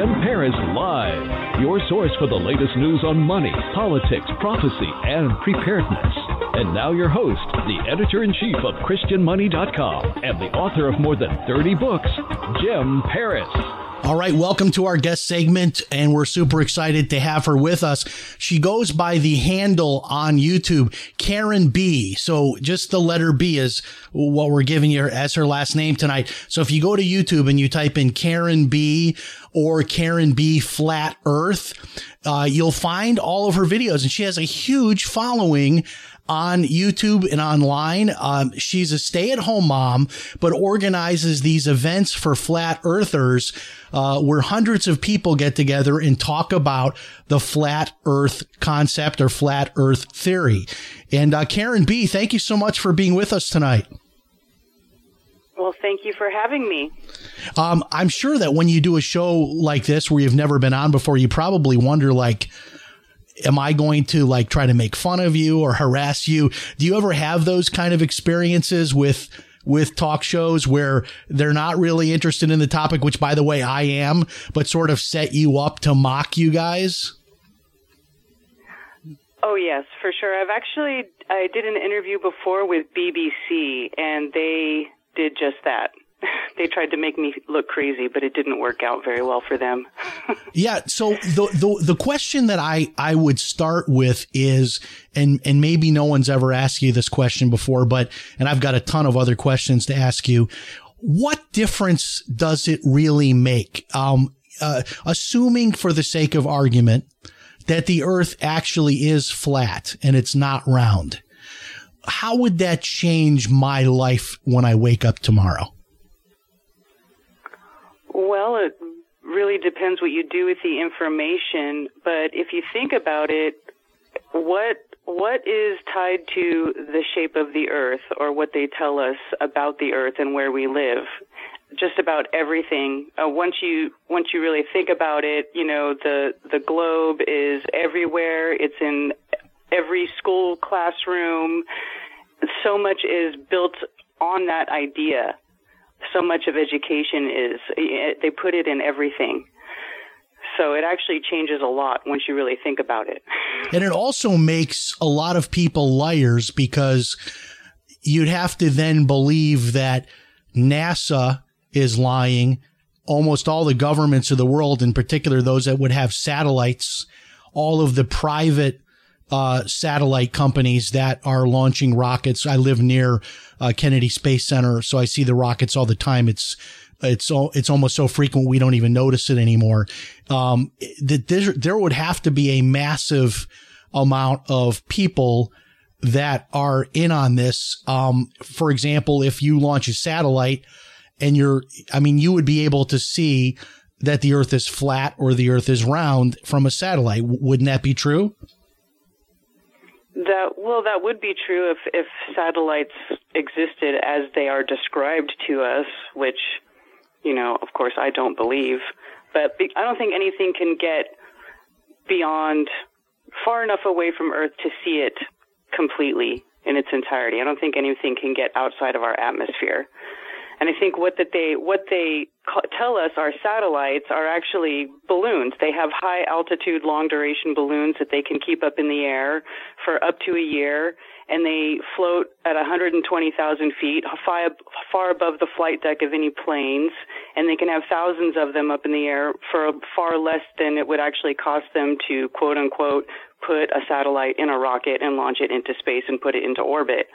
Jim Paris Live, your source for the latest news on money, politics, prophecy, and preparedness. And now your host, the editor in chief of ChristianMoney.com and the author of more than 30 books, Jim Paris. All right, welcome to our guest segment, and we're super excited to have her with us. She goes by the handle on YouTube, Karen B. So just the letter B is what we're giving her as her last name tonight. So if you go to YouTube and you type in Karen B or Karen B Flat Earth, uh, you'll find all of her videos, and she has a huge following on YouTube and online. Um, she's a stay at home mom, but organizes these events for flat earthers, uh, where hundreds of people get together and talk about the flat earth concept or flat earth theory. And, uh, Karen B, thank you so much for being with us tonight. Well, thank you for having me. Um, I'm sure that when you do a show like this where you've never been on before, you probably wonder like, am I going to like try to make fun of you or harass you? Do you ever have those kind of experiences with with talk shows where they're not really interested in the topic, which by the way I am, but sort of set you up to mock you guys? Oh yes, for sure. I've actually I did an interview before with BBC and they did just that. They tried to make me look crazy, but it didn't work out very well for them. Yeah. So the, the, the question that I, I would start with is, and, and maybe no one's ever asked you this question before, but, and I've got a ton of other questions to ask you. What difference does it really make? Um, uh, assuming for the sake of argument that the earth actually is flat and it's not round. How would that change my life when I wake up tomorrow? Well, it really depends what you do with the information, but if you think about it, what what is tied to the shape of the earth or what they tell us about the earth and where we live? Just about everything. Uh, once you once you really think about it, you know the the globe is everywhere. It's in every school classroom. So much is built on that idea so much of education is eh, they put it in everything. So it actually changes a lot once you really think about it. And it also makes a lot of people liars because you'd have to then believe that NASA is lying. Almost all the governments of the world, in particular those that would have satellites, all of the private uh, satellite companies that are launching rockets. I live near uh, Kennedy Space Center, so I see the rockets all the time. It's it's all, it's almost so frequent we don't even notice it anymore. Um, that there, there would have to be a massive amount of people that are in on this. Um, for example, if you launch a satellite and you're, I mean, you would be able to see that the earth is flat or the earth is round from a satellite. Wouldn't that be true? That well, that would be true if if satellites existed as they are described to us, which, you know, of course, I don't believe. But be, I don't think anything can get beyond far enough away from Earth to see it completely in its entirety. I don't think anything can get outside of our atmosphere. And I think what that they what they tell us our satellites are actually balloons. They have high altitude, long duration balloons that they can keep up in the air for up to a year, and they float at 120,000 feet, far, far above the flight deck of any planes, and they can have thousands of them up in the air for far less than it would actually cost them to quote unquote put a satellite in a rocket and launch it into space and put it into orbit.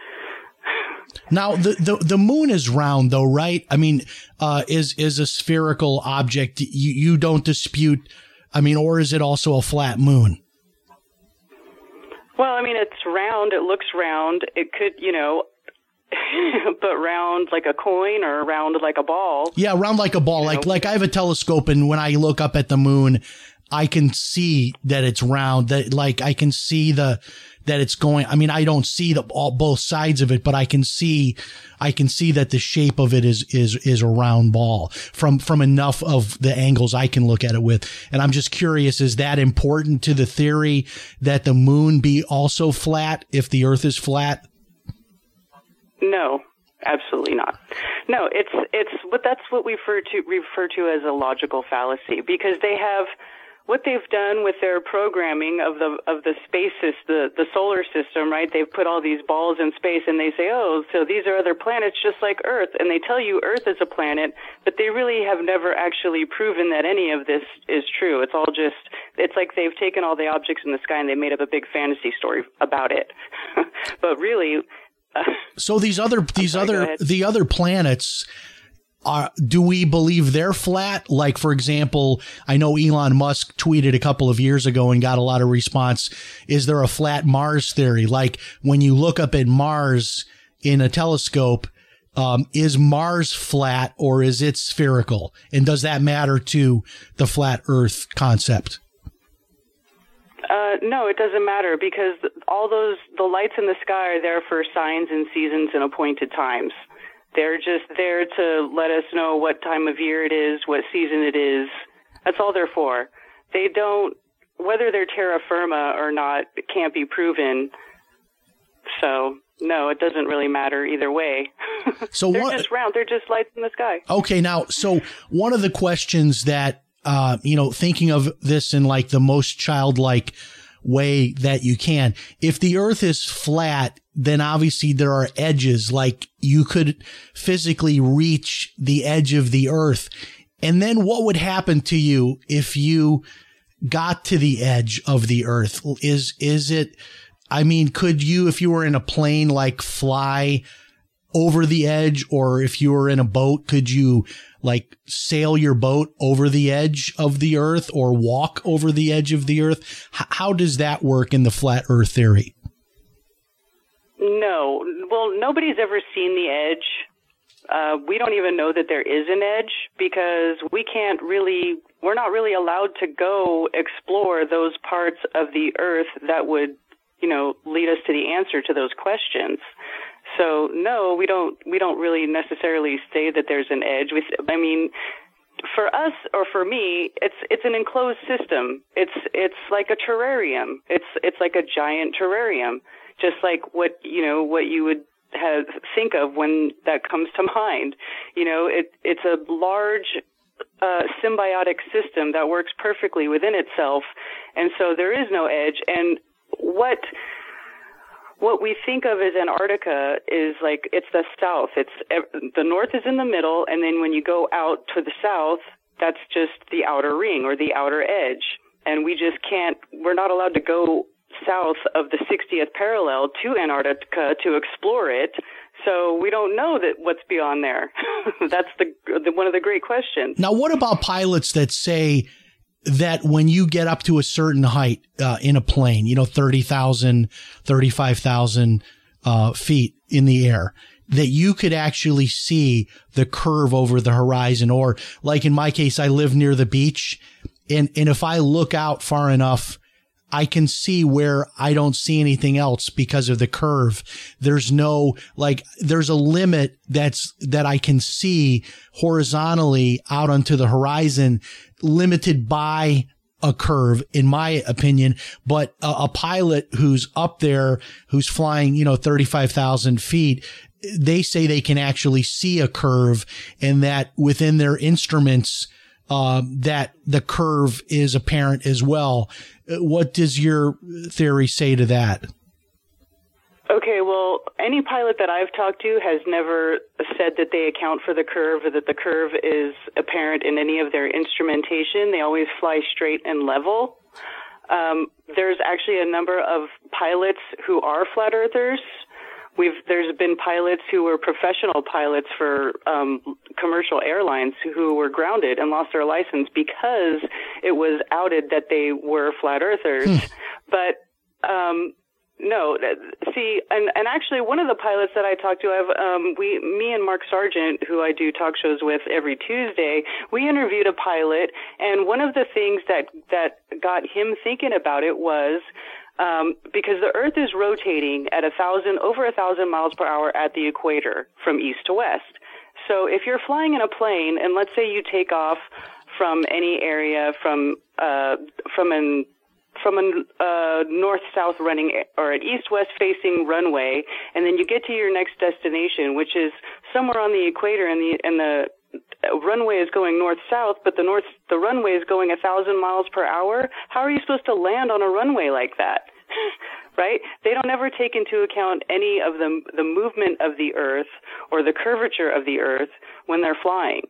Now the, the the moon is round though, right? I mean, uh, is is a spherical object. You you don't dispute. I mean, or is it also a flat moon? Well, I mean, it's round. It looks round. It could, you know, but round like a coin or round like a ball. Yeah, round like a ball. Like like I have a telescope, and when I look up at the moon, I can see that it's round. That like I can see the that it's going. I mean, I don't see the all both sides of it, but I can see I can see that the shape of it is is is a round ball from from enough of the angles I can look at it with. And I'm just curious: is that important to the theory that the moon be also flat if the Earth is flat? No, absolutely not. No, it's it's but that's what we refer to refer to as a logical fallacy because they have what they've done with their programming of the of the space sys- the the solar system, right? They've put all these balls in space and they say, "Oh, so these are other planets just like Earth." And they tell you Earth is a planet, but they really have never actually proven that any of this is true. It's all just it's like they've taken all the objects in the sky and they made up a big fantasy story about it. but really uh, So these other these sorry, other the other planets are do we believe they're flat? Like for example, I know Elon Musk tweeted a couple of years ago and got a lot of response. Is there a flat Mars theory? Like when you look up at Mars in a telescope, um, is Mars flat or is it spherical? And does that matter to the flat Earth concept? Uh, no, it doesn't matter because all those the lights in the sky are there for signs and seasons and appointed times. They're just there to let us know what time of year it is, what season it is. That's all they're for. They don't whether they're terra firma or not it can't be proven. So no, it doesn't really matter either way. So they're just round. They're just lights in the sky. Okay, now, so one of the questions that, uh, you know, thinking of this in like the most childlike way that you can, if the earth is flat, then obviously there are edges, like you could physically reach the edge of the earth. And then what would happen to you if you got to the edge of the earth? Is, is it, I mean, could you, if you were in a plane, like fly over the edge or if you were in a boat could you like sail your boat over the edge of the earth or walk over the edge of the earth H- how does that work in the flat earth theory No. Well, nobody's ever seen the edge. Uh, we don't even know that there is an edge because we can't really, we're not really allowed to go explore those parts of the earth that would, you know, lead us to the answer to those questions. So no, we don't, we don't really necessarily say that there's an edge. We, I mean, for us or for me, it's it's an enclosed system. It's it's like a terrarium. It's it's like a giant terrarium, just like what you know what you would have think of when that comes to mind. You know, it it's a large uh, symbiotic system that works perfectly within itself, and so there is no edge. And what what we think of as Antarctica is like it's the south. It's the north is in the middle, and then when you go out to the south, that's just the outer ring or the outer edge. And we just can't. We're not allowed to go south of the 60th parallel to Antarctica to explore it. So we don't know that what's beyond there. that's the, the one of the great questions. now what about pilots that say that when you get up to a certain height uh, in a plane you know 30,000 35,000 uh, feet in the air that you could actually see the curve over the horizon. Or like in my case I live near the beach. And and if I look out far enough I can see where I don't see anything else because of the curve. There's no, like, there's a limit that's, that I can see horizontally out onto the horizon, limited by a curve, in my opinion. But a, a pilot who's up there, who's flying, you know, 35,000 feet, they say they can actually see a curve and that within their instruments, um, that the curve is apparent as well. What does your theory say to that? Okay, well, any pilot that I've talked to has never said that they account for the curve or that the curve is apparent in any of their instrumentation. They always fly straight and level. Um, there's actually a number of pilots who are flat earthers. We've there's been pilots who were professional pilots for um, commercial airlines who were grounded and lost their license because it was outed that they were flat earthers. But um, no. See, and and actually, one of the pilots that I talked to, I've um, we, me and Mark Sargent, who I do talk shows with every Tuesday, we interviewed a pilot, and one of the things that that got him thinking about it was. Um, because the Earth is rotating at a thousand, over a thousand miles per hour at the equator from east to west. So if you're flying in a plane, and let's say you take off from any area from uh, from an from a uh, north-south running or an east-west facing runway, and then you get to your next destination, which is somewhere on the equator, and the and the runway is going north-south, but the north the runway is going a thousand miles per hour. How are you supposed to land on a runway like that? right? They don't ever take into account any of the the movement of the Earth or the curvature of the Earth when they're flying.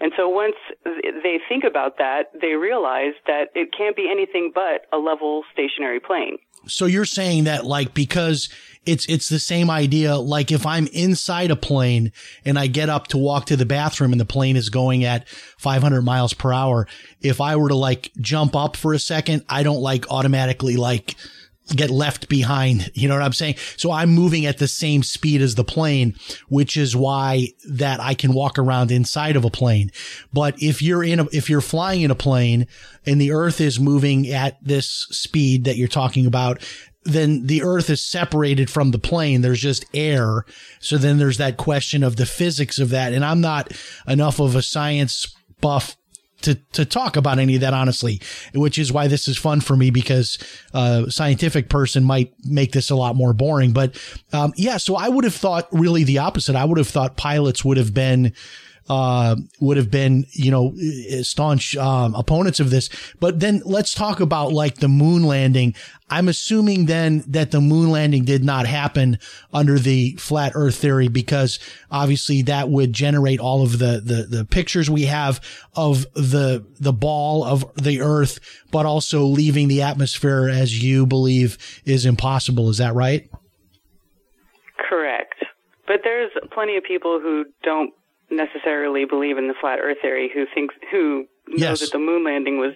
And so once they think about that, they realize that it can't be anything but a level stationary plane. So you're saying that like because it's it's the same idea. Like if I'm inside a plane and I get up to walk to the bathroom and the plane is going at 500 miles per hour if I were to like jump up for a second I don't like automatically like get left behind. You know what I'm saying? So I'm moving at the same speed as the plane which is why that I can walk around inside of a plane. But if you're in a if you're flying in a plane and the earth is moving at this speed that you're talking about then the earth is separated from the plane. There's just air. So then there's that question of the physics of that. And I'm not enough of a science buff to, to talk about any of that, honestly, which is why this is fun for me because uh, a scientific person might make this a lot more boring. But um, yeah, so I would have thought really the opposite. I would have thought pilots would have been uh, would have been, you know, staunch um, opponents of this. But then let's talk about like the moon landing. I'm assuming then that the moon landing did not happen under the flat Earth theory because obviously that would generate all of the the, the pictures we have of the the ball of the Earth, but also leaving the atmosphere as you believe is impossible. Is that right? Correct. But there's plenty of people who don't necessarily believe in the flat Earth theory who thinks who know Yes. that the moon landing was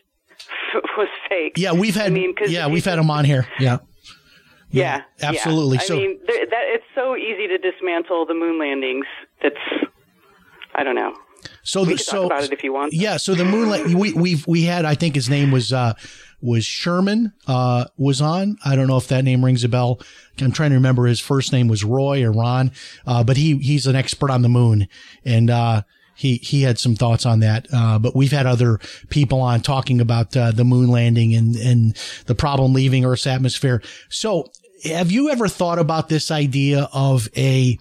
was fake. Yeah, we've had I mean, yeah we've had them on here. Yeah. Yeah, yeah. absolutely. I So- mean, that it's so easy to dismantle the moon landings. That's I don't know. So we the, so talk about it if you want. yeah. So the moonlight we we've we had I think his name was uh was Sherman uh was on. I don't know if that name rings a bell. I'm trying to remember his first name was Roy or Ron. Uh, but he he's an expert on the moon and uh. He he had some thoughts on that, uh, but we've had other people on talking about uh, the moon landing and and the problem leaving Earth's atmosphere. So, have you ever thought about this idea of a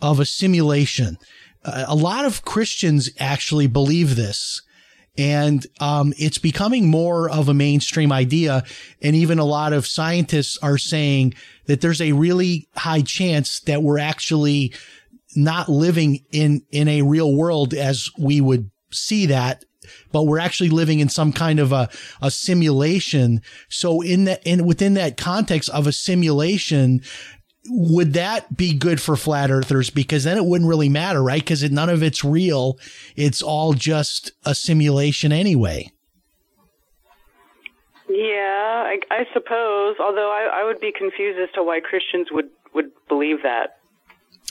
of a simulation? Uh, a lot of Christians actually believe this. And um, it's becoming more of a mainstream idea. And even a lot of scientists are saying that there's a really high chance that we're actually not living in, in a real world as we would see that, but we're actually living in some kind of a, a simulation. So in that, in within that context of a simulation, would that be good for flat earthers? Because then it wouldn't really matter, right? Because none of it's real. It's all just a simulation anyway. Yeah, I, I suppose. Although I, I would be confused as to why Christians would would believe that.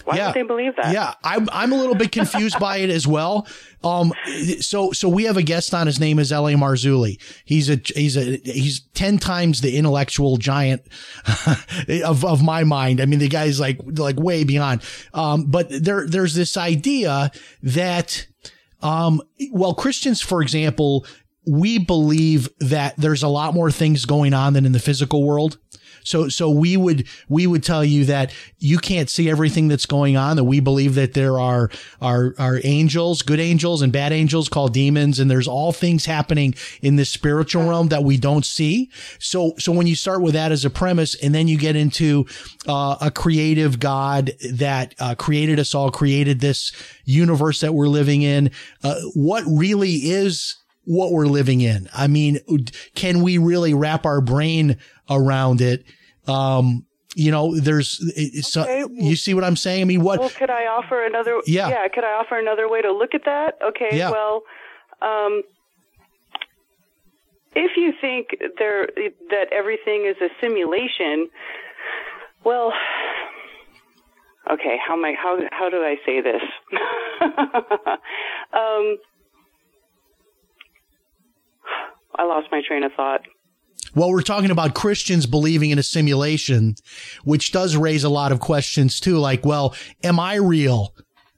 Why yeah. would they believe that? Yeah, I'm I'm a little bit confused by it as well. Um, so so we have a guest on. His name is L.A. Marzulli. He's a he's a he's ten times the intellectual giant of of my mind. I mean, the guy's like like way beyond. Um, but there there's this idea that um, well, Christians, for example, we believe that there's a lot more things going on than in the physical world. So, so we would, we would tell you that you can't see everything that's going on, that we believe that there are, are, are angels, good angels and bad angels called demons. And there's all things happening in the spiritual realm that we don't see. So, so when you start with that as a premise and then you get into, uh, a creative God that, uh, created us all, created this universe that we're living in, uh, what really is what we're living in. I mean, can we really wrap our brain around it? Um, you know, there's, it's, Okay, so, you see what I'm saying? I mean, what, Well, could I offer another? Yeah. Yeah. Could I offer another way to look at that? Okay. Yeah. Well, um, if you think there that everything is a simulation, Well, okay. How am I? How how do I say this? um, I lost my train of thought. Well, we're talking about Christians believing in a simulation, which does raise a lot of questions too. Like, well, am I real?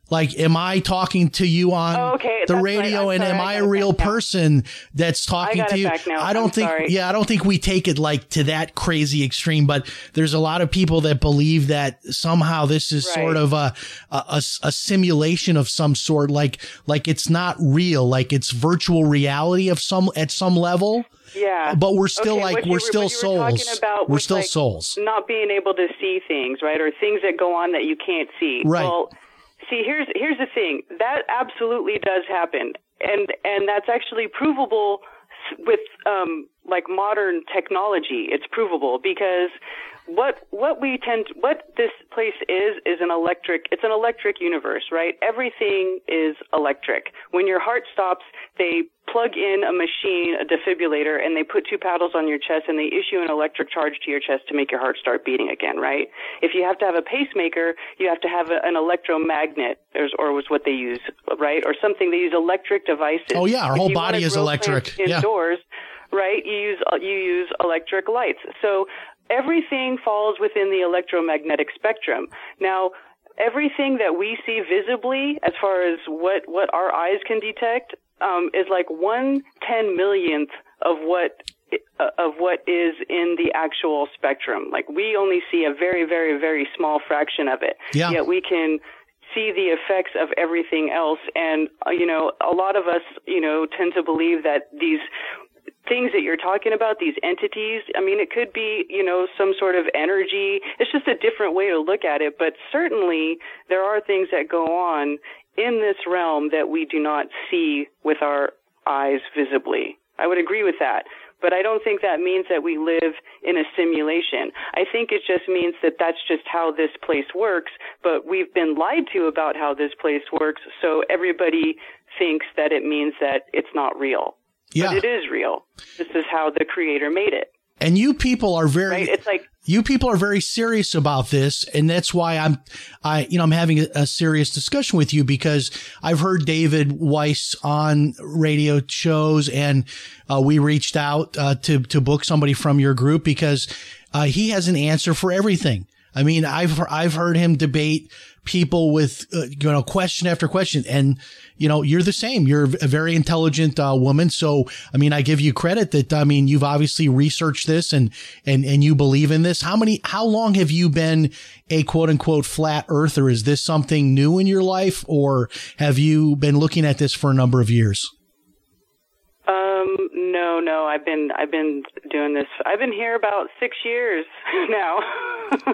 Like, am I talking to you on Oh, okay, the that's radio, I'm and sorry, am I I a real person that's talking to you? I don't I'm think, sorry. yeah, I don't think we take it like to that crazy extreme. But there's a lot of people that believe that somehow this is Right. sort of a, a a a simulation of some sort, like like it's not real, like it's virtual reality of some at some level. Yeah. But we're still Okay, like we're were- still what you were talking souls. about We're still like, souls. Not being able to see things, right? Or things that go on that you can't see. Right. Well, see, here's here's the thing. That absolutely does happen, and and that's actually provable with um, like modern technology. It's provable because what what we tend what this place is is an electric it's an electric universe right? Everything is electric. When your heart stops they plug in a machine a defibrillator and they put two paddles on your chest and they issue an electric charge to your chest to make your heart start beating again right? If you have to have a pacemaker you have to have a, an electromagnet or, or was what they use right? Or something they use electric devices. Oh, yeah, our whole body is electric. plants Yeah. indoors right you use you use electric lights. So everything falls within the electromagnetic spectrum. Now everything that we see visibly as far as what what our eyes can detect um, is like one ten millionth of what uh, of what is in the actual spectrum. Like we only see a very very very small fraction of it. Yeah. yet we can see the effects of everything else. And uh, you know a lot of us you know tend to believe that these things that you're talking about, these entities, I mean, it could be, you know, some sort of energy. It's just a different way to look at it. But certainly there are things that go on in this realm that we do not see with our eyes visibly. I would agree with that. But I don't think that means that we live in a simulation. I think it just means that that's just how this place works, but we've been lied to about how this place works, so everybody thinks that it means that it's not real Yeah. but it is real. This is how the creator made it, And you people are very right? It's like you people are very serious about this and that's why i'm i you know i'm having a, a serious discussion with you because i've heard david weiss on radio shows and uh, we reached out uh, to to book somebody from your group because uh, he has an answer for everything i mean i've i've heard him debate people with uh, you know question after question. And you know you're the same. You're a very intelligent uh, woman. So i mean i give you credit that i mean you've obviously researched this and and and you believe in this. How many how long have you been a quote unquote flat earther? Is this something new in your life or have you been looking at this for a number of years Um, no, no. I've been I've been doing this. I've been here about six years now.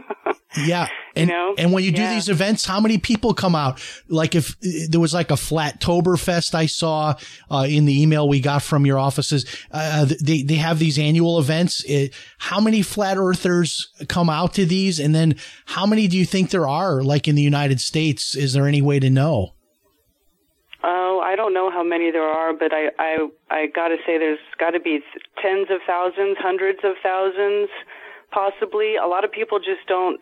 Yeah. And, know? and when you do Yeah. these events, how many people come out? Like if uh, there was like a Flattober Fest I saw, uh, in the email we got from your offices, uh, they, they have these annual events. Uh how many flat earthers come out to these? And then how many do you think there are like in the United States? Is there any way to know? I don't know how many there are, but I I I got to say there's got to be tens of thousands, hundreds of thousands, possibly. A lot of people just don't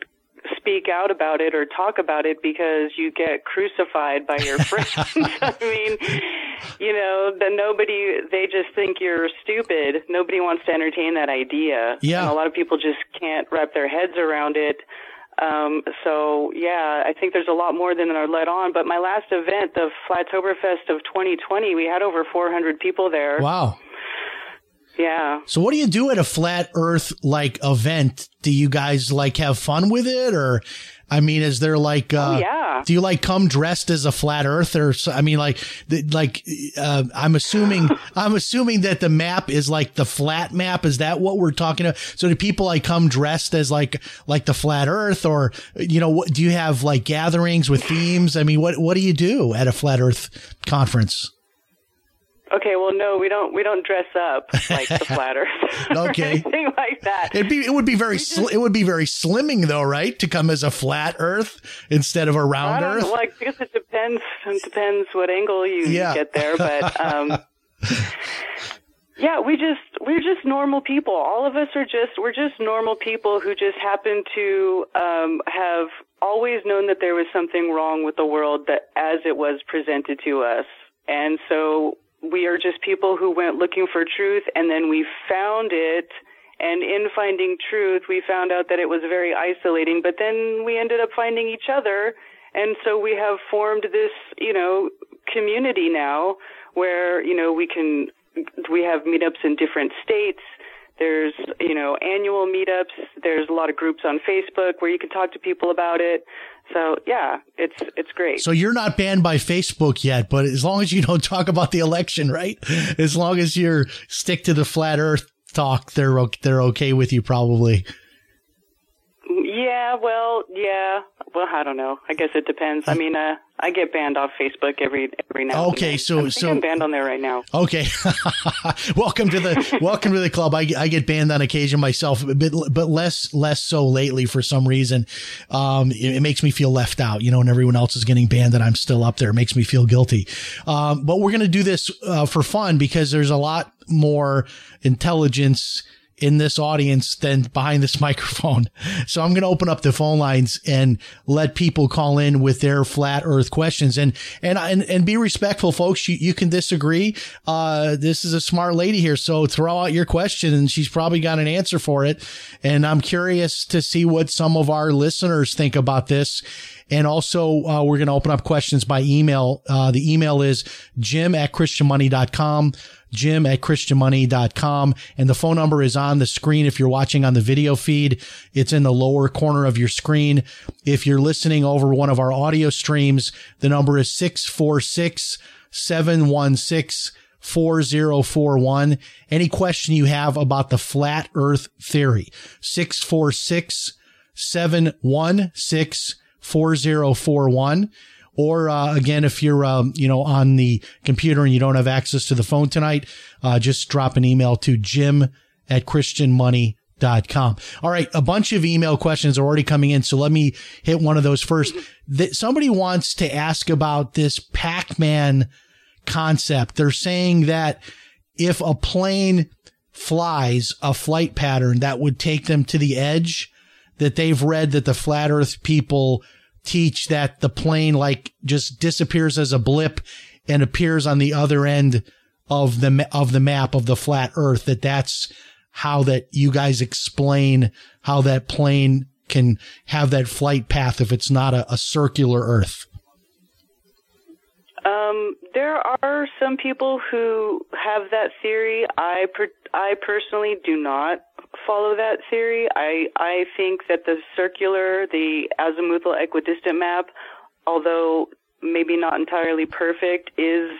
speak out about it or talk about it because you get crucified by your friends. I mean, you know, the nobody they just think you're stupid. Nobody wants to entertain that idea. Yeah. And a lot of people just can't wrap their heads around it. Um, so yeah, I think there's a lot more than are let on. But my last event, the Flattoberfest of 2020, we had over 400 people there. Wow. Yeah. So what do you do at a flat earth like event? Do you guys like have fun with it or I mean is there like uh Oh, yeah. do you like come dressed as a flat earther? So, I mean like the, like uh, I'm assuming I'm assuming that the map is like the flat map is that what we're talking about? So do people like come dressed as like like the flat earth or you know what do you have like gatherings with themes? I mean what what do you do at a flat earth conference? Okay. Well, no, we don't. We don't dress up like the flat Earth. or Okay. anything like that. It'd be it would be very sl- it would be very slimming though, right? To come as a flat Earth instead of a round Earth. like I guess it depends. It depends what angle you Yeah. get there, but um, Yeah, we just we're just normal people. All of us are just we're just normal people who just happen to um, have always known that there was something wrong with the world that as it was presented to us, and so we are just people who went looking for truth, and then we found it. And in finding truth, we found out that it was very isolating. But then we ended up finding each other, and so we have formed this, you know, community now where you know we can we have meetups in different states. There's, you know, annual meetups. There's a lot of groups on Facebook where you can talk to people about it. So yeah, it's it's great. So you're not banned by Facebook yet, but as long as you don't talk about the election, right? As long as you stick to the flat Earth talk, they're they're okay with you probably. yeah, well, yeah, well, I don't know. I guess it depends. I mean, uh, I get banned off Facebook every every now. Okay, and then. so- so- I'm banned on there right now. Okay, welcome to the welcome to the club. I, I get banned on occasion myself, but but less less so lately for some reason. Um, it, it makes me feel left out, you know, and everyone else is getting banned, and I'm still up there. It makes me feel guilty. Um, but we're gonna do this uh, for fun because there's a lot more intelligence in this audience than behind this microphone. So I'm going to open up the phone lines and let people call in with their flat earth questions and, and, and, and be respectful, folks. You, you can disagree. Uh, this is a smart lady here. So throw out your question and she's probably got an answer for it. And I'm curious to see what some of our listeners think about this. And also, uh, we're going to open up questions by email. Uh, the email is jim at christianmoney.com, jim at christianmoney.com. And the phone number is on the screen. If you're watching on the video feed, it's in the lower corner of your screen. If you're listening over one of our audio streams, the number is 646 716 4041. Any question you have about the flat earth theory, 646 716 4041. Or, uh, again, if you're, um, you know, on the computer and you don't have access to the phone tonight, uh, just drop an email to jim at christianmoney.com. All right. A bunch of email questions are already coming in. So let me hit one of those first. That somebody wants to ask about this Pac-Man concept. They're saying that if a plane flies a flight pattern that would take them to the edge, that they've read that the flat earth people teach that the plane like just disappears as a blip and appears on the other end of the of the map of the flat earth that that's how that you guys explain how that plane can have that flight path if it's not a, a circular earth Um, there are some people who have that theory. I per- I personally do not follow that theory. I I think that the circular, the azimuthal equidistant map, although maybe not entirely perfect, is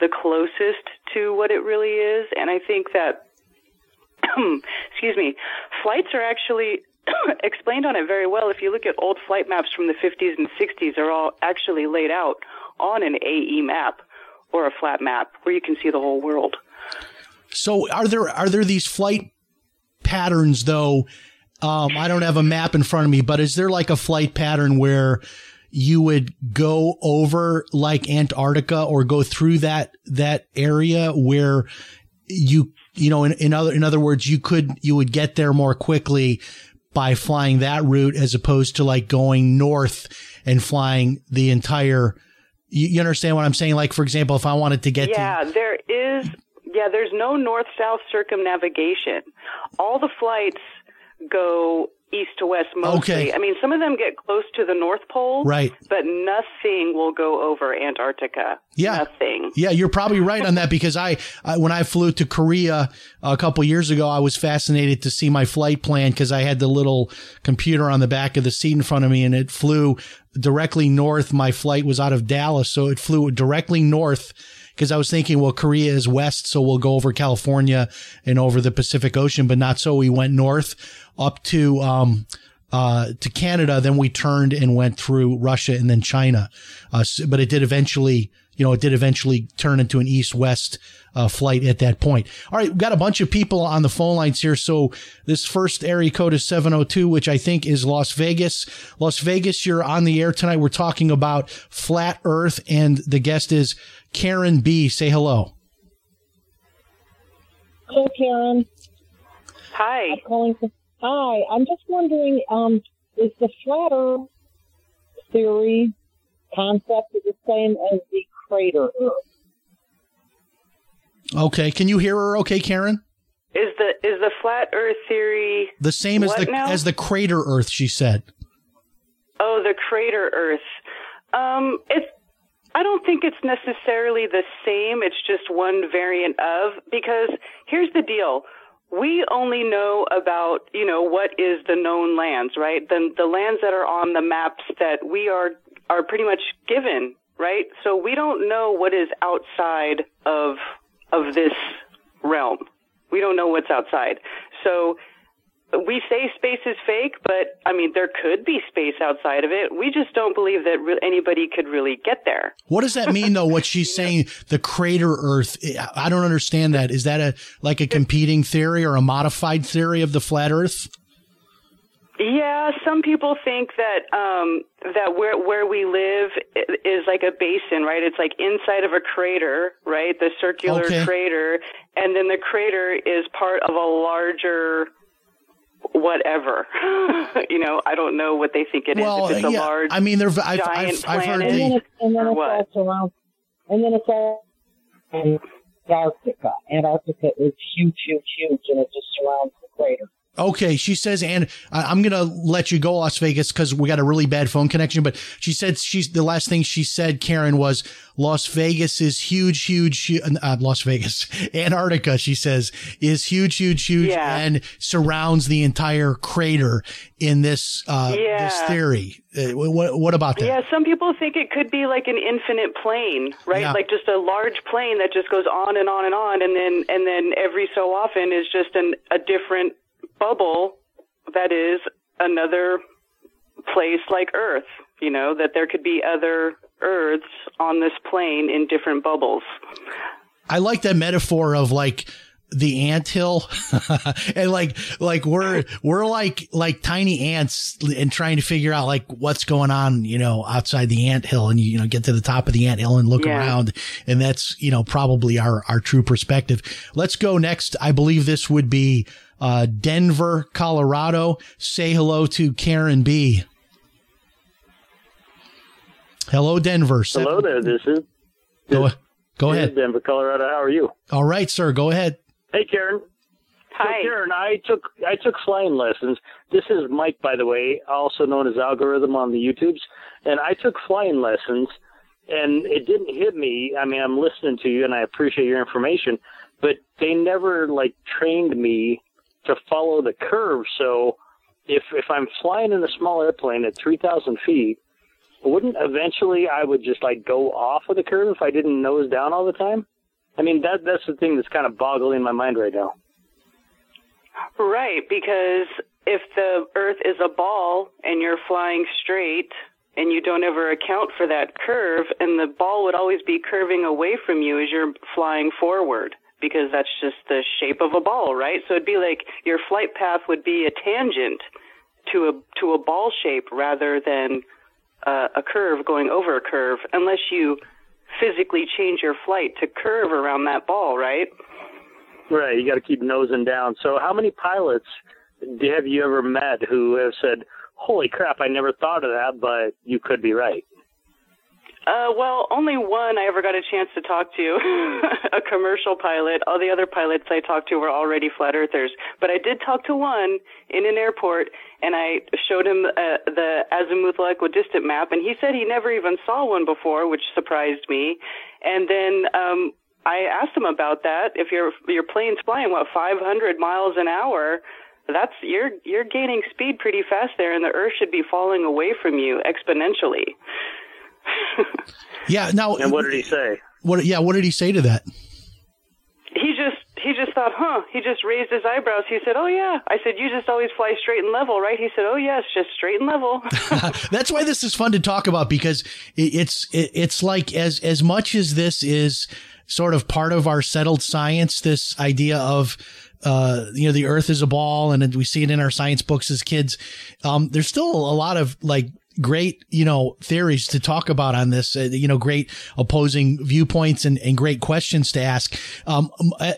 the closest to what it really is. And I think that, excuse me, flights are actually explained on it very well. If you look at old flight maps from the 50s and 60s, they're all actually laid out on an AE map or a flat map where you can see the whole world. So are there are there these flight patterns though? Um, I don't have a map in front of me, but is there like a flight pattern where you would go over like Antarctica or go through that that area where you you know in, in other in other words you could you would get there more quickly by flying that route as opposed to like going north and flying the entire you, you understand what I'm saying like for example if I wanted to get to Yeah, there is. Yeah, there's no north-south circumnavigation. All the flights go east to west mostly. Okay. I mean, some of them get close to the North Pole, Right. But nothing will go over Antarctica. Yeah. nothing. Yeah, you're probably right on that because I, I when I flew to Korea a couple years ago, I was fascinated to see my flight plan because I had the little computer on the back of the seat in front of me and it flew directly north. My flight was out of Dallas, so it flew directly north because I was thinking, well, Korea is west, so we'll go over California and over the Pacific Ocean, but not so. We went north up to, um, uh, to Canada. Then we turned and went through Russia and then China. Uh, but it did eventually, you know, it did eventually turn into an east-west uh, flight at that point. All right, we've got a bunch of people on the phone lines here. So this first area code is 702, which I think is Las Vegas. Las Vegas, you're on the air tonight. We're talking about flat earth and the guest is Karen B. Say hello. Hello, Karen. Hi. I'm calling. For, hi. I'm just wondering, um, is the flat Earth theory concept the same as the crater Earth? Okay, can you hear her? Okay, Karen. Is the is the flat Earth theory The same as the now? as the crater Earth. She said. Oh, the crater Earth. Um, it's. I don't think it's necessarily the same. It's just one variant of because here's the deal. We only know about, you know, what is the known lands, right? The the lands that are on the maps that we are are pretty much given, right? So we don't know what is outside of of this realm. We don't know what's outside. So we say space is fake, but I mean, there could be space outside of it. We just don't believe that re- anybody could really get there. What does that mean, though? What she's saying, the crater Earth. I don't understand that. Is that a like a competing theory or a modified theory of the flat Earth? Yeah, some people think that um, that where where we live is like a basin, right? It's like inside of a crater, right? The circular Okay. crater, and then the crater is part of a larger whatever. you know, I don't know what they think it is. well, if it's a yeah. large, I mean, there. I've, giant I've, I've heard planet. And then the. it's, and then it's what? all around, and then it's all Antarctica. Antarctica is huge, huge, huge, and it just surrounds the crater. Okay, she says, and I'm gonna let you go, Las Vegas, because we got a really bad phone connection. But she said she's the last thing she said, Karen, was Las Vegas is huge, huge. Uh, Las Vegas, Antarctica, she says, is huge, huge, huge, Yeah. and surrounds the entire crater in this uh, this theory. Uh, what, what about that? Yeah, some people think it could be like an infinite plane, right? Yeah. Like just a large plane that just goes on and on and on, and then and then every so often is just an a different bubble that is another place like Earth. You know that there could be other Earths on this plane in different bubbles. I like that metaphor of like the anthill and like like we're we're like like tiny ants and trying to figure out like what's going on you know outside the anthill and you, you know get to the top of the anthill and look Yeah. around and that's you know probably our our true perspective let's go next i believe this would be uh denver colorado say hello to karen b hello denver Hello there. This is go, go this ahead is Denver, Colorado. How are you? all right sir go ahead Hey, Karen. Hi. So, Karen, I took I took flying lessons. This is Mike, by the way, also known as Algorithm on the YouTubes, and I took flying lessons, and it didn't hit me. I mean, I'm listening to you, and I appreciate your information, but they never like trained me to follow the curve. So, if if I'm flying in a small airplane at 3,000 feet, wouldn't eventually I would just like go off of the curve if I didn't nose down all the time? I mean, that that's the thing that's kind of boggling my mind right now. Right, because if the Earth is a ball and you're flying straight and you don't ever account for that curve, and the ball would always be curving away from you as you're flying forward because that's just the shape of a ball, right? So it'd be like your flight path would be a tangent to a to a ball shape rather than uh, a curve going over a curve, unless you physically change your flight to curve around that ball, right? Right, you got to keep nosing down. So, how many pilots have you ever met who have said, "Holy crap, I never thought of that," but you could be right? Uh, well, only one I ever got a chance to talk to, a commercial pilot. All the other pilots I talked to were already flat earthers. But I did talk to one in an airport, and I showed him uh, the azimuthal equidistant map, and he said he never even saw one before, which surprised me. And then um, I asked him about that. If your your plane's flying what 500 miles an hour, that's you're you're gaining speed pretty fast there, and the Earth should be falling away from you exponentially. Yeah. Now, And what did he say? what? Yeah. What did he say to that? he just he just thought, huh? He just raised his eyebrows. He said, "Oh yeah." I said, "You just always fly straight and level, right?" He said, "Oh yes, just straight and level." That's why this is fun to talk about because it, it's it, it's like as as much as this is sort of part of our settled science, this idea of uh, you know the Earth is a ball, and we see it in our science books as kids. Um, there's still a lot of like great, you know, theories to talk about on this. Uh, you know, great opposing viewpoints and, and great questions to ask. Um,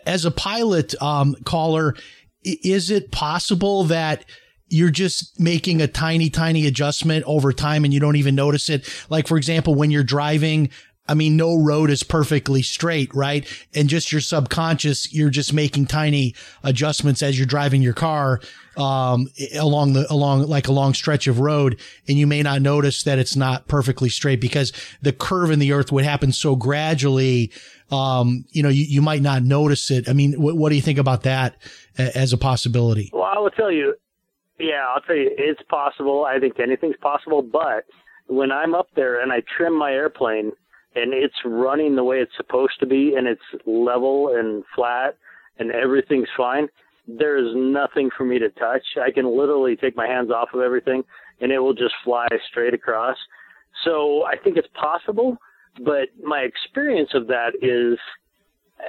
as a pilot um, caller, is it possible that you're just making a tiny, tiny adjustment over time and you don't even notice it? Like, for example, when you're driving I mean, no road is perfectly straight, right? And just your subconscious, you're just making tiny adjustments as you're driving your car, um, along the, along like a long stretch of road. And you may not notice that it's not perfectly straight because the curve in the earth would happen so gradually. Um, you know, you, you might not notice it. I mean, what, what do you think about that as a possibility? Well, I will tell you, yeah, I'll tell you, it's possible. I think anything's possible, but when I'm up there and I trim my airplane, and it's running the way it's supposed to be and it's level and flat and everything's fine, there is nothing for me to touch. I can literally take my hands off of everything and it will just fly straight across. So I think it's possible, but my experience of that is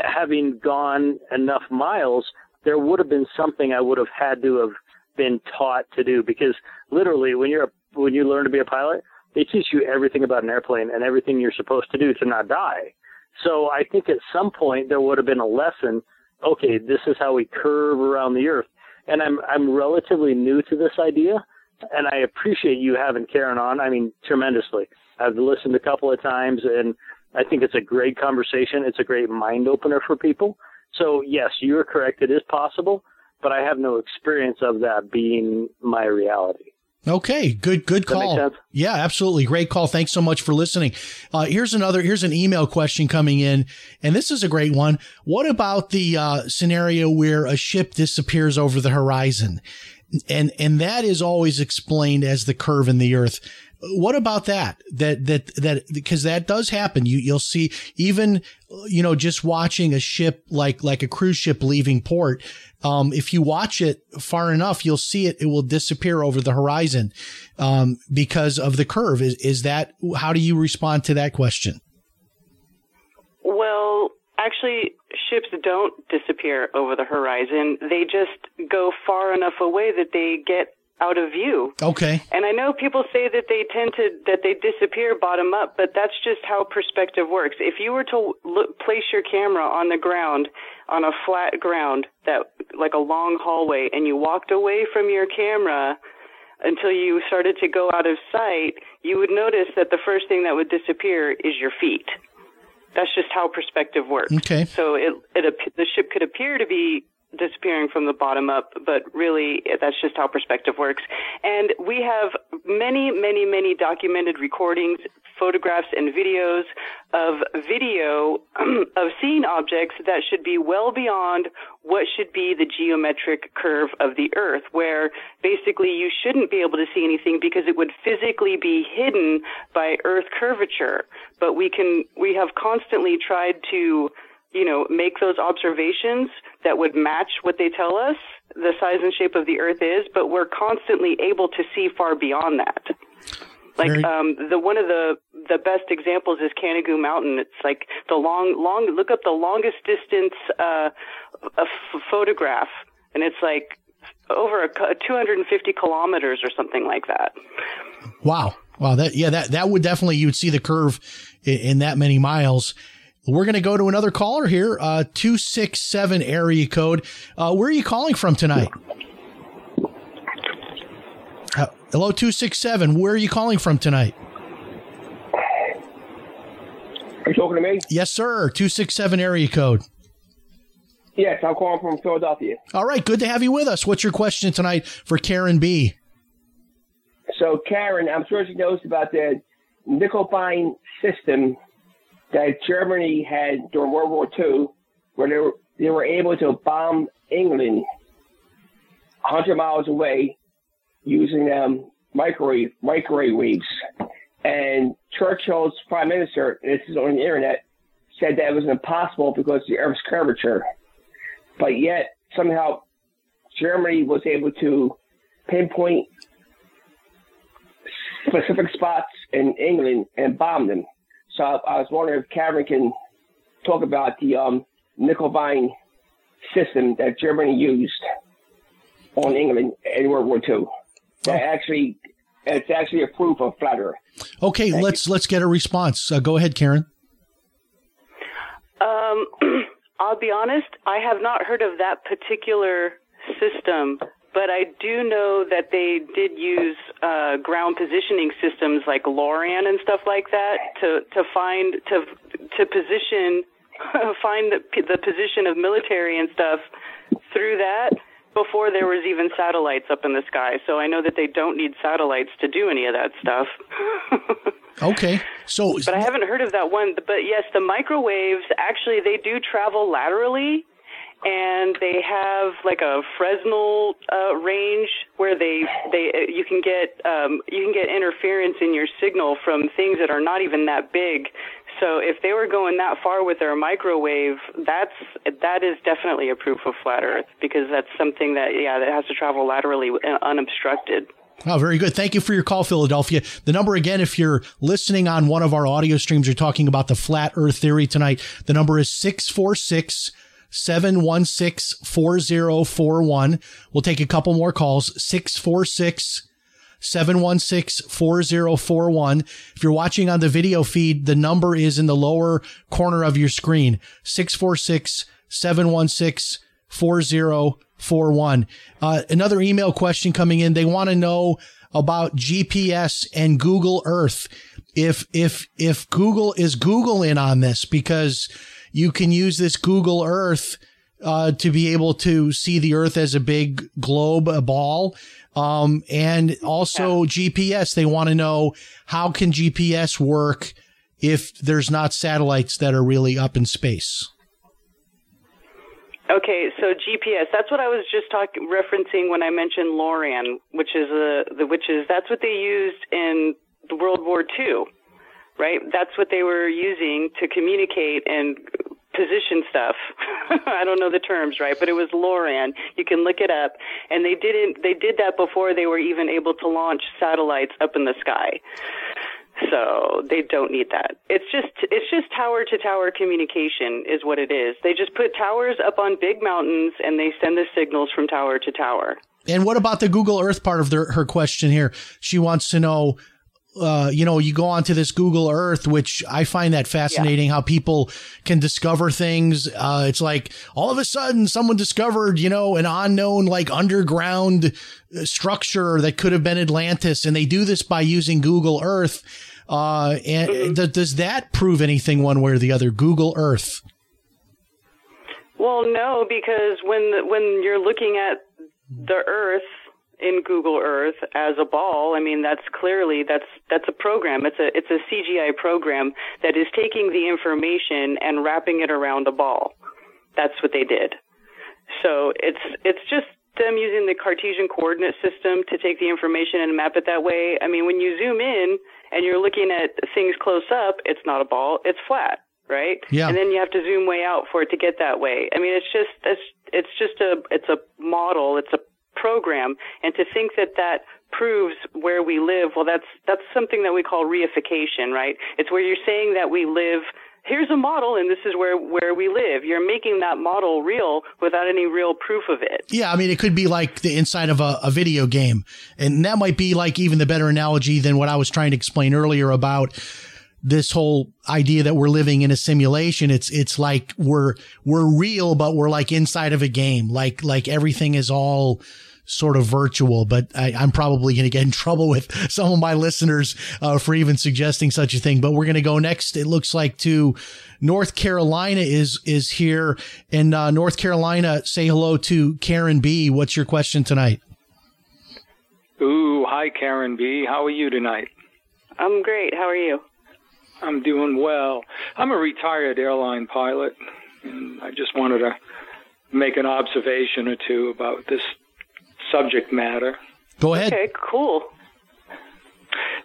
having gone enough miles, there would have been something I would have had to have been taught to do because literally when you're a, when you learn to be a pilot, they teach you everything about an airplane and everything you're supposed to do to not die. So I think at some point there would have been a lesson. Okay, this is how we curve around the Earth, and I'm I'm relatively new to this idea, and I appreciate you having Karen on. I mean, tremendously. I've listened a couple of times, and I think it's a great conversation. It's a great mind opener for people. So yes, you're correct. It is possible, but I have no experience of that being my reality. Okay, good, good call. Yeah, absolutely. Great call. Thanks so much for listening. Uh, here's another, here's an email question coming in, and this is a great one. What about the uh, scenario where a ship disappears over the horizon? And, and that is always explained as the curve in the earth. What about that? That, that, that, because that does happen. You, you'll see even, you know, just watching a ship like, like a cruise ship leaving port, um, if you watch it far enough, you'll see it. It will disappear over the horizon, um, because of the curve. Is, is that, how do you respond to that question? Well, actually, ships don't disappear over the horizon. They just go far enough away that they get out of view. Okay. And I know people say that they tend to that they disappear bottom up, but that's just how perspective works. If you were to look, place your camera on the ground on a flat ground that like a long hallway and you walked away from your camera until you started to go out of sight, you would notice that the first thing that would disappear is your feet. That's just how perspective works. Okay. So it, it the ship could appear to be disappearing from the bottom up, but really that's just how perspective works. And we have many, many, many documented recordings, photographs, and videos of video of seeing objects that should be well beyond what should be the geometric curve of the earth, where basically you shouldn't be able to see anything because it would physically be hidden by earth curvature. But we can, we have constantly tried to you know, make those observations that would match what they tell us the size and shape of the earth is, but we're constantly able to see far beyond that. Like um the one of the the best examples is Canigou Mountain. It's like the long long look up the longest distance uh a f- photograph and it's like over a, cu- 250 kilometers or something like that. Wow. Wow. That, yeah, that, that would definitely, you'd see the curve in, in that many miles. We're going to go to another caller here, uh, 267 area code. Uh, where are you calling from tonight? Uh, hello, 267. Where are you calling from tonight? Are you talking to me? Yes, sir. 267 area code. Yes, I'm calling from Philadelphia. All right. Good to have you with us. What's your question tonight for Karen B? So, Karen, I'm sure she knows about the Knickebein system that Germany had during World War II, where they were, they were able to bomb England 100 miles away using um, microwave microwave waves. And Churchill's prime minister, this is on the internet, said that it was impossible because of the Earth's curvature. But yet, somehow, Germany was able to pinpoint specific spots in England and bomb them. So I, I was wondering if Karen can talk about the um, Knickebein system that Germany used on England in World War II. That actually it's actually a proof of flat Earth. Okay, let's let's get a response. Uh, go ahead, Karen. Um, I'll be honest, I have not heard of that particular system, but I do know that they did use uh, ground positioning systems like LORAN and stuff like that to to find to to position find the the position of military and stuff through that before there was even satellites up in the sky. So I know that they don't need satellites to do any of that stuff. Okay, so But I haven't heard of that one. But yes, the microwaves actually they do travel laterally, and they have like a Fresnel uh, range where they they uh, you can get um, you can get interference in your signal from things that are not even that big. So if they were going that far with their microwave, that's that is definitely a proof of flat Earth because that's something that yeah that has to travel laterally uh, unobstructed. Oh, very good. Thank you for your call, Philadelphia. The number again, if you're listening on one of our audio streams, you're talking about the flat earth theory tonight. The number is 646 716 4041. We'll take a couple more calls. 646 716 4041. If you're watching on the video feed, the number is in the lower corner of your screen. 646 716 4041. Uh, another email question coming in. They want to know about GPS and Google Earth. If, if, if Google is Google in on this because you can use this Google Earth, uh, to be able to see the Earth as a big globe, a ball. Um, and also GPS. They want to know how can GPS work if there's not satellites that are really up in space? Okay, so GPS. That's what I was just talking referencing when I mentioned LORAN, which is a the which is that's what they used in the World War II, right? That's what they were using to communicate and position stuff. I don't know the terms, right? But it was LORAN. You can look it up, and they didn't. They did that before they were even able to launch satellites up in the sky. So they don't need that. It's just it's just tower to tower communication is what it is. They just put towers up on big mountains and they send the signals from tower to tower. And what about the Google Earth part of their, her question here? She wants to know, uh, you know, you go onto this Google Earth, which I find that fascinating how people can discover things. Uh, it's like all of a sudden someone discovered, you know, an unknown like underground uh, structure that could have been Atlantis. And they do this by using Google Earth. Uh, and th- does that prove anything one way or the other? Google Earth. Well, no, because when when you're looking at the Earth in Google Earth as a ball, I mean that's clearly that's that's a program. It's a it's a CGI program that is taking the information and wrapping it around a ball. That's what they did. So it's it's just them using the Cartesian coordinate system to take the information and map it that way. I mean, when you zoom in and you're looking at things close up, it's not a ball, it's flat, right? Yeah. And then you have to zoom way out for it to get that way. I mean, it's just it's it's just a it's a model, it's a program, and to think that that proves where we live, well, that's that's something that we call reification, right? It's where you're saying that we live here's a model and this is where where we live you're making that model real without any real proof of it Yeah, I mean, it could be like the inside of a, a video game. And that might be like even the better analogy than what I was trying to explain earlier about this whole idea that we're living in a simulation. It's, it's like we're, we're real, but we're like inside of a game. Like, like everything is all sort of virtual, but I, I'm probably going to get in trouble with some of my listeners, uh, for even suggesting such a thing. But we're going to go next. It looks like to North Carolina is, is here and, uh, North Carolina. Say hello to Karen B. What's your question tonight? Ooh, hi Karen B. How are you tonight? i'm great how are you I'm doing well. I'm a retired airline pilot, and I just wanted to make an observation or two about this subject matter. Go ahead. okay cool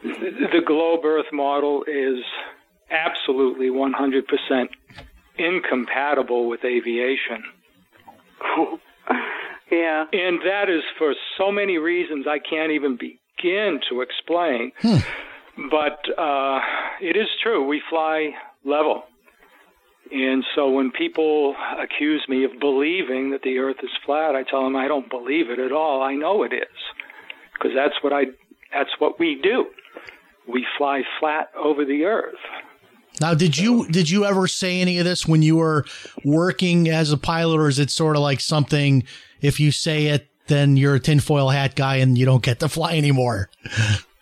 The globe Earth model is absolutely 100% incompatible with aviation. yeah And that is for so many reasons I can't even begin to explain. Hmm. But uh, it is true. We fly level. And so when people accuse me of believing that the earth is flat, I tell them I don't believe it at all. I know it is. Because that's what I That's what we do. We fly flat over the earth. Now, did you did you ever say any of this when you were working as a pilot, or is it sort of like something? If you say it, then you're a tinfoil hat guy and you don't get to fly anymore.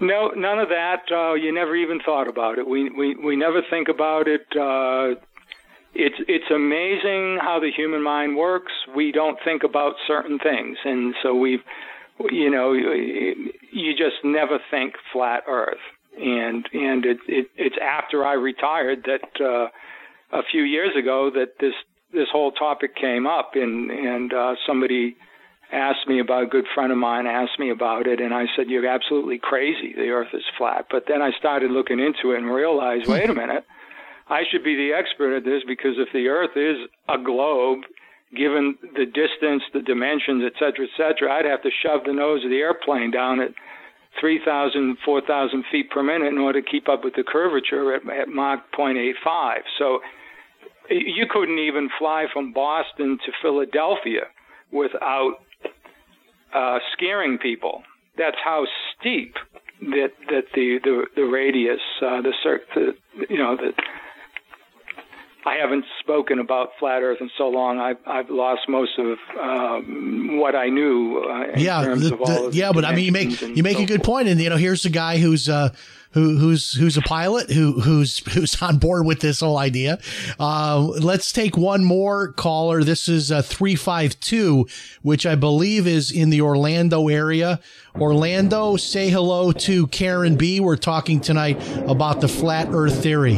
No, none of that. Uh, you never even thought about it. We we we never think about it. Uh, it's it's amazing how the human mind works. We don't think about certain things, and so we've, you know, you just never think flat Earth. And and it, it it's after I retired that uh, a few years ago that this this whole topic came up, and and uh, somebody asked me about a good friend of mine asked me about it and I said you're absolutely crazy. The earth is flat. But then I started looking into it and realized wait a minute I should be the expert at this because if the earth is a globe given the distance the dimensions et cetera et cetera I'd have to shove the nose of the airplane down at 3,000 4,000 feet per minute in order to keep up with the curvature at, at Mach 0.85 so you couldn't even fly from Boston to Philadelphia without uh, scaring people. That's how steep that that the the, the radius, uh, the, cir- the you know the. I haven't spoken about flat Earth in so long. I've I've lost most of um, what I knew uh, in yeah, terms the- of all the- yeah, but I mean, you make you make so a good point, and you know, here's a guy who's uh, who who's who's a pilot who who's who's on board with this whole idea. Uh, let's take one more caller. This is uh, three five two, which I believe is in the Orlando area. Orlando, say hello to Karen B. We're talking tonight about the flat Earth theory.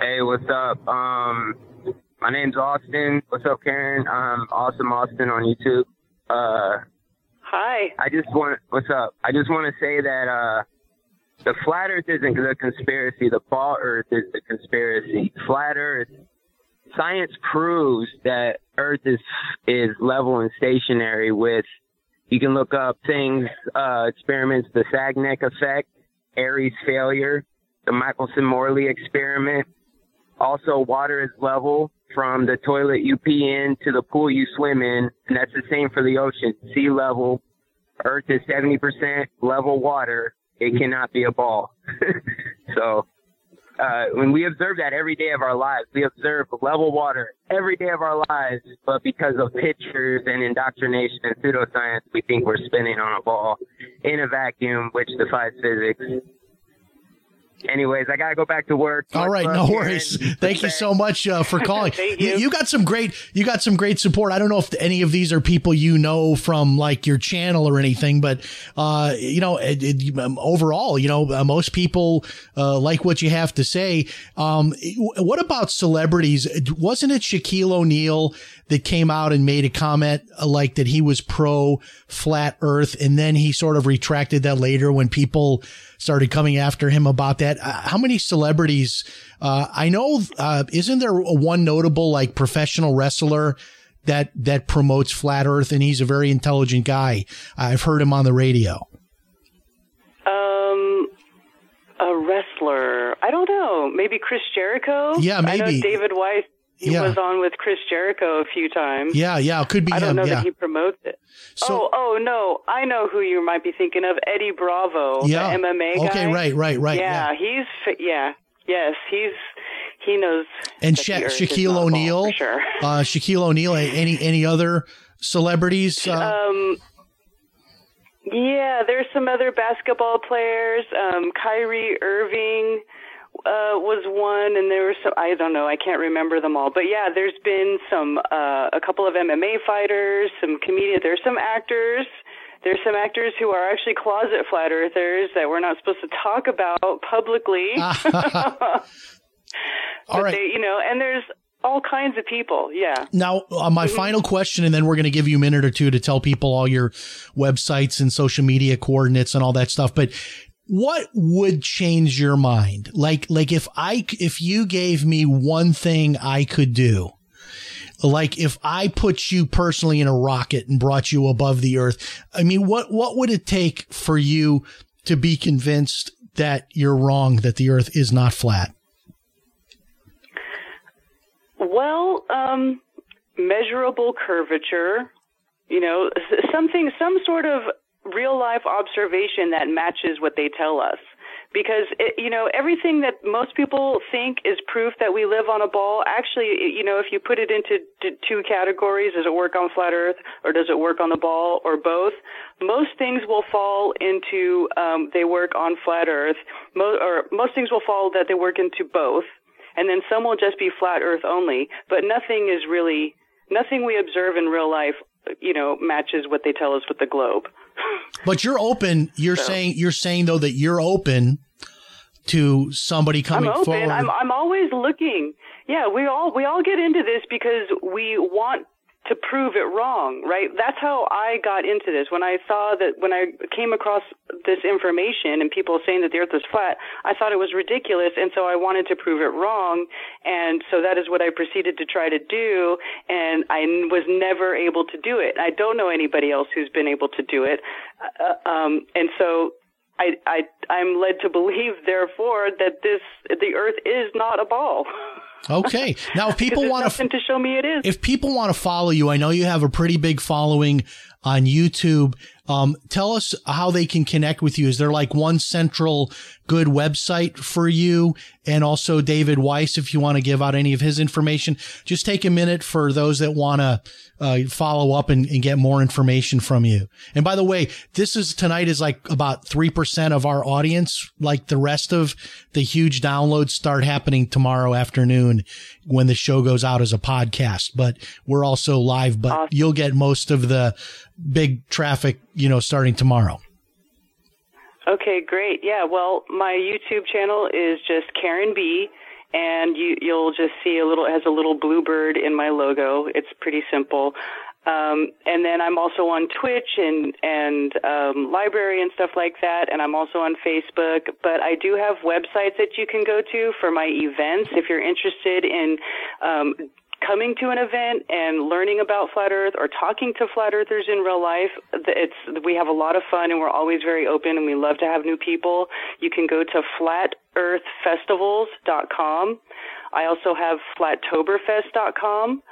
Hey, what's up? Um, my name's Austin. What's up, Karen? I'm Awesome Austin on YouTube. Uh, Hi. I just want. What's up? I just want to say that uh, the flat Earth isn't the conspiracy. The ball Earth is the conspiracy. Flat Earth. Science proves that Earth is is level and stationary. With you can look up things, uh, experiments, the Sagnac effect, Airy's failure, the Michelson-Morley experiment. Also, water is level from the toilet you pee in to the pool you swim in, and that's the same for the ocean. Sea level, Earth is 70% level water. It cannot be a ball. so, uh, when we observe that every day of our lives, we observe level water every day of our lives, but because of pictures and indoctrination and pseudoscience, we think we're spinning on a ball in a vacuum, which defies physics. Anyways, I gotta go back to work. All right, no worries. Thank you so much uh, for calling. Thank you. you. got some great, you got some great support. I don't know if any of these are people you know from like your channel or anything, but uh, you know, it, it, um, overall, you know, uh, most people uh, like what you have to say. Um, what about celebrities? Wasn't it Shaquille O'Neal that came out and made a comment uh, like that he was pro flat Earth, and then he sort of retracted that later when people started coming after him about that. Uh, how many celebrities? Uh, I know, uh, isn't there a one notable like professional wrestler that that promotes flat Earth, and he's a very intelligent guy. I've heard him on the radio. Um, a wrestler. I don't know. Maybe Chris Jericho. Yeah, maybe. David Weiss. He Yeah. was on with Chris Jericho a few times. Yeah, yeah, it could be I don't him. know yeah. that he promotes it. So- oh, oh no, I know who you might be thinking of. Eddie Bravo, Yeah. the MMA guy. Okay, right, right, right, Yeah, he's yeah, yes, he's he knows. and Sha- the Earth is Shaquille ball, O'Neal. sure. Uh, Shaquille O'Neal. Any any other celebrities? Uh, Um, yeah, there's some other basketball players. Um, Kyrie Irving uh, was one, and there were some. I don't know. I can't remember them all. But yeah, there's been some. Uh, a couple of MMA fighters, some comedians. There's some actors. There's some actors who are actually closet flat earthers that we're not supposed to talk about publicly. but All right. they, you know, and there's all kinds of people. Yeah. Now, uh, my Mm-hmm. final question, and then we're going to give you a minute or two to tell people all your websites and social media coordinates and all that stuff. But what would change your mind? Like, like if I, if you gave me one thing I could do, like if I put you personally in a rocket and brought you above the earth, I mean, what, what would it take for you to be convinced that you're wrong, that the earth is not flat? Well, um, measurable curvature, you know, something, some sort of real life observation that matches what they tell us. Because it, you know everything that most people think is proof that we live on a ball. Actually, you know, if you put it into two categories, does it work on flat Earth or does it work on the ball or both? Most things will fall into um, they work on flat Earth. Mo- or most things will fall that they work into both, and then some will just be flat Earth only. But nothing is really nothing we observe in real life, you know, matches what they tell us with the globe. But you're open. You're saying you're saying though that you're open to somebody coming I'm open. forward. I'm I'm always looking. Yeah, we all we all get into this because we want to prove it wrong, right? That's how I got into this. When I saw that when I came across this information and people saying that the earth was flat, I thought it was ridiculous and so I wanted to prove it wrong and so that is what I proceeded to try to do and I was never able to do it. I don't know anybody else who's been able to do it. Uh, um and so I, I, I'm led to believe, therefore, that this the Earth is not a ball. okay. Now, if people want nothing to show me it is. if people want to follow you, I know you have a pretty big following on YouTube. Um, tell us how they can connect with you. Is there like one central good website for you? And also David Weiss, if you want to give out any of his information, just take a minute for those that want to uh, follow up and, and get more information from you. And by the way, this is tonight is like about 3% of our audience. Like the rest of the huge downloads start happening tomorrow afternoon when the show goes out as a podcast, but we're also live, but you'll get most of the big traffic, you know, starting tomorrow. Okay, great. Yeah, well, my YouTube channel is just Karen B, and you, you'll just see a little, it has a little bluebird in my logo. It's pretty simple. Um, and then I'm also on Twitch and, and, um, LBRY and stuff like that. And I'm also on Facebook, but I do have websites that you can go to for my events. If you're interested in, um, coming to an event and learning about flat earth or talking to flat earthers in real life it's we have a lot of fun and we're always very open and we love to have new people. You can go to flatearthfestivals.com i also have flattoberfest.com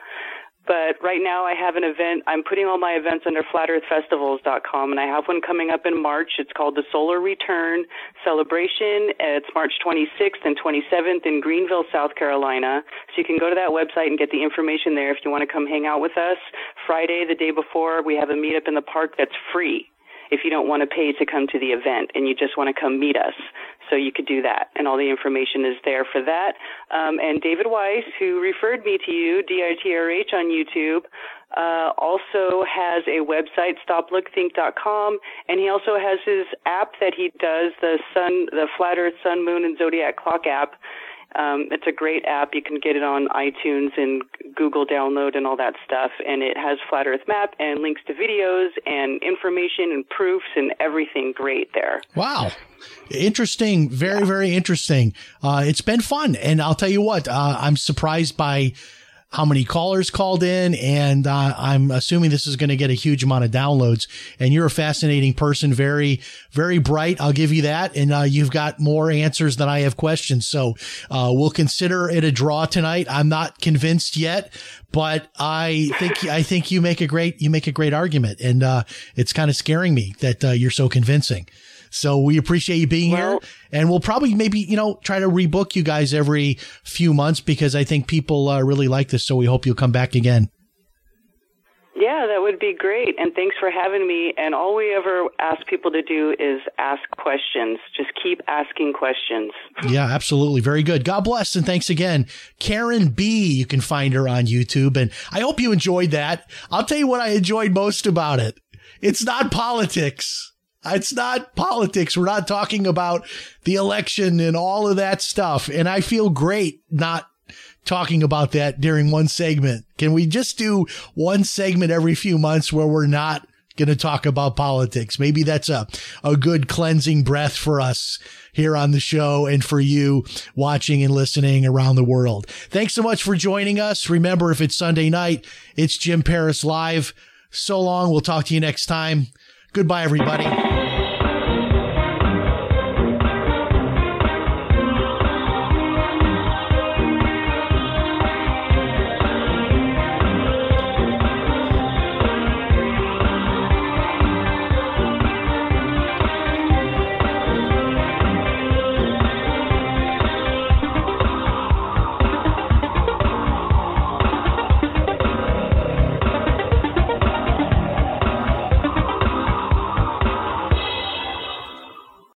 but right now I have an event. I'm putting all my events under flatearthfestivals.com and I have one coming up in March. It's called the Solar Return Celebration. It's March 26th and 27th in Greenville, South Carolina. So you can go to that website and get the information there if you want to come hang out with us. Friday, the day before, we have a meetup in the park that's free if you don't want to pay to come to the event and you just want to come meet us. So you could do that. And all the information is there for that. Um, and David Weiss, who referred me to you, D-I-T-R-H on YouTube, uh, also has a website, stoplookthink.com, and he also has his app that he does, the sun, the Flat Earth Sun, Moon, and Zodiac Clock app. Um, it's a great app. You can get it on iTunes and Google download and all that stuff. And it has Flat Earth map and links to videos and information and proofs and everything great there. Wow. Interesting. Very, very interesting. Uh, it's been fun. And I'll tell you what, uh, I'm surprised by how many callers called in. And uh, I'm assuming this is going to get a huge amount of downloads. And you're a fascinating person, very, very bright. I'll give you that. And uh, you've got more answers than I have questions. So uh, we'll consider it a draw tonight. I'm not convinced yet, but I think I think you make a great you make a great argument, and uh, it's kind of scaring me that uh, you're so convincing. So we appreciate you being here, and we'll probably maybe you know try to rebook you guys every few months because I think people uh, really like this. So we hope you'll come back again. Yeah, that would be great. And thanks for having me. And all we ever ask people to do is ask questions. Just keep asking questions. Yeah, absolutely. Very good. God bless and thanks again. Karen B, you can find her on YouTube. And I hope you enjoyed that. I'll tell you what I enjoyed most about it. It's not politics. It's not politics. We're not talking about the election and all of that stuff. And I feel great not talking about that during one segment. Can we just do one segment every few months where we're not going to talk about politics? Maybe that's a, a good cleansing breath for us here on the show and for you watching and listening around the world. Thanks so much for joining us. Remember, if it's Sunday night, it's Jim Paris live. So long. We'll talk to you next time. Goodbye, everybody.